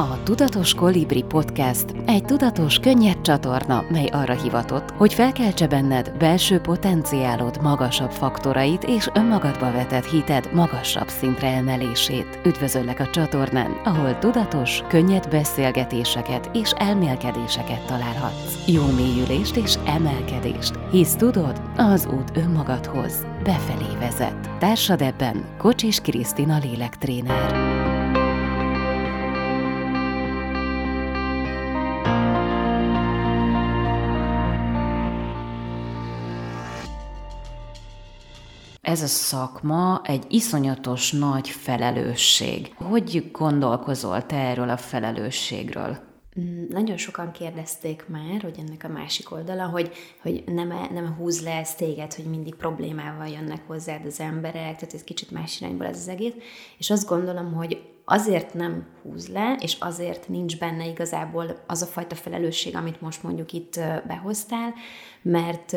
A Tudatos Kolibri Podcast egy tudatos, könnyed csatorna, mely arra hivatott, hogy felkeltse benned belső potenciálod magasabb faktorait és önmagadba vetett hited magasabb szintre emelését. Üdvözöllek a csatornán, ahol tudatos, könnyed beszélgetéseket és elmélkedéseket találhatsz. Jó mélyülést és emelkedést, hisz tudod, az út önmagadhoz befelé vezet. Társad ebben Kocsis Krisztina lélektréner. Ez a szakma egy iszonyatos nagy felelősség. Hogy gondolkozol te erről a felelősségről? Mm, nagyon sokan kérdezték már, hogy ennek a másik oldala, hogy, hogy nem, nem húz le ez téged, hogy mindig problémával jönnek hozzád az emberek, tehát ez kicsit más irányból ez az egész, és azt gondolom, hogy azért nem húz le, és azért nincs benne igazából az a fajta felelősség, amit most mondjuk itt behoztál, mert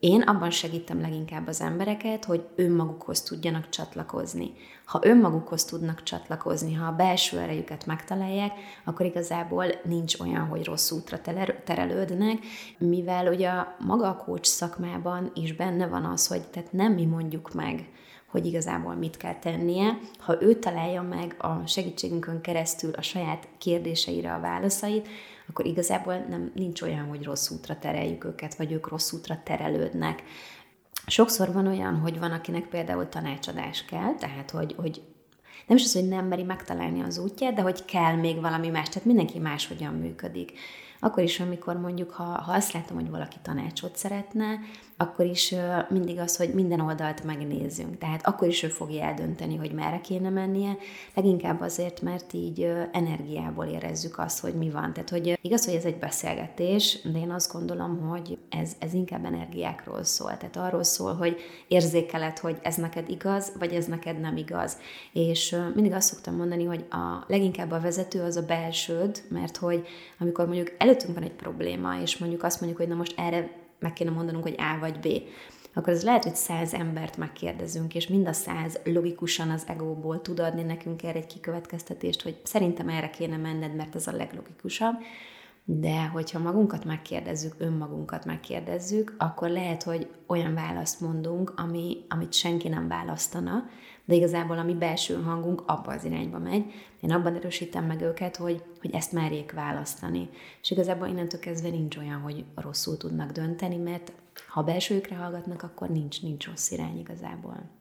én abban segítem leginkább az embereket, hogy önmagukhoz tudjanak csatlakozni. Ha önmagukhoz tudnak csatlakozni, ha a belső erejüket megtalálják, akkor igazából nincs olyan, hogy rossz útra terelődnek, mivel ugye a maga a coach szakmában is benne van az, hogy tehát nem mi mondjuk meg, hogy igazából mit kell tennie. Ha ő találja meg a segítségünkön keresztül a saját kérdéseire a válaszait, akkor igazából nem, nincs olyan, hogy rossz útra tereljük őket, vagy ők rossz útra terelődnek. Sokszor van olyan, hogy van, akinek például tanácsadás kell, tehát hogy, hogy nem is az, hogy nem meri megtalálni az útját, de hogy kell még valami más, tehát mindenki máshogyan működik. Akkor is, amikor mondjuk, ha, ha azt látom, hogy valaki tanácsot szeretne, akkor is mindig az, hogy minden oldalt megnézzünk. Tehát akkor is ő fogja eldönteni, hogy merre kéne mennie, leginkább azért, mert így energiából érezzük azt, hogy mi van. Tehát, hogy igaz, hogy ez egy beszélgetés, de én azt gondolom, hogy ez, ez inkább energiákról szól. Tehát arról szól, hogy érzékeled, hogy ez neked igaz, vagy ez neked nem igaz. És mindig azt szoktam mondani, hogy a leginkább a vezető az a belsőd, mert hogy amikor mondjuk előttünk van egy probléma, és mondjuk azt mondjuk, hogy na most erre meg kéne mondanunk, hogy A vagy B, akkor az lehet, hogy száz embert megkérdezünk, és mind a száz logikusan az egóból tud adni nekünk erre egy kikövetkeztetést, hogy szerintem erre kéne menned, mert ez a leglogikusabb. De hogyha magunkat megkérdezzük, önmagunkat megkérdezzük, akkor lehet, hogy olyan választ mondunk, ami, amit senki nem választana, de igazából a mi belső hangunk abba az irányba megy. Én abban erősítem meg őket, hogy, hogy ezt merjék választani. És igazából innentől kezdve nincs olyan, hogy rosszul tudnak dönteni, mert ha belsőjükre hallgatnak, akkor nincs, nincs rossz irány igazából.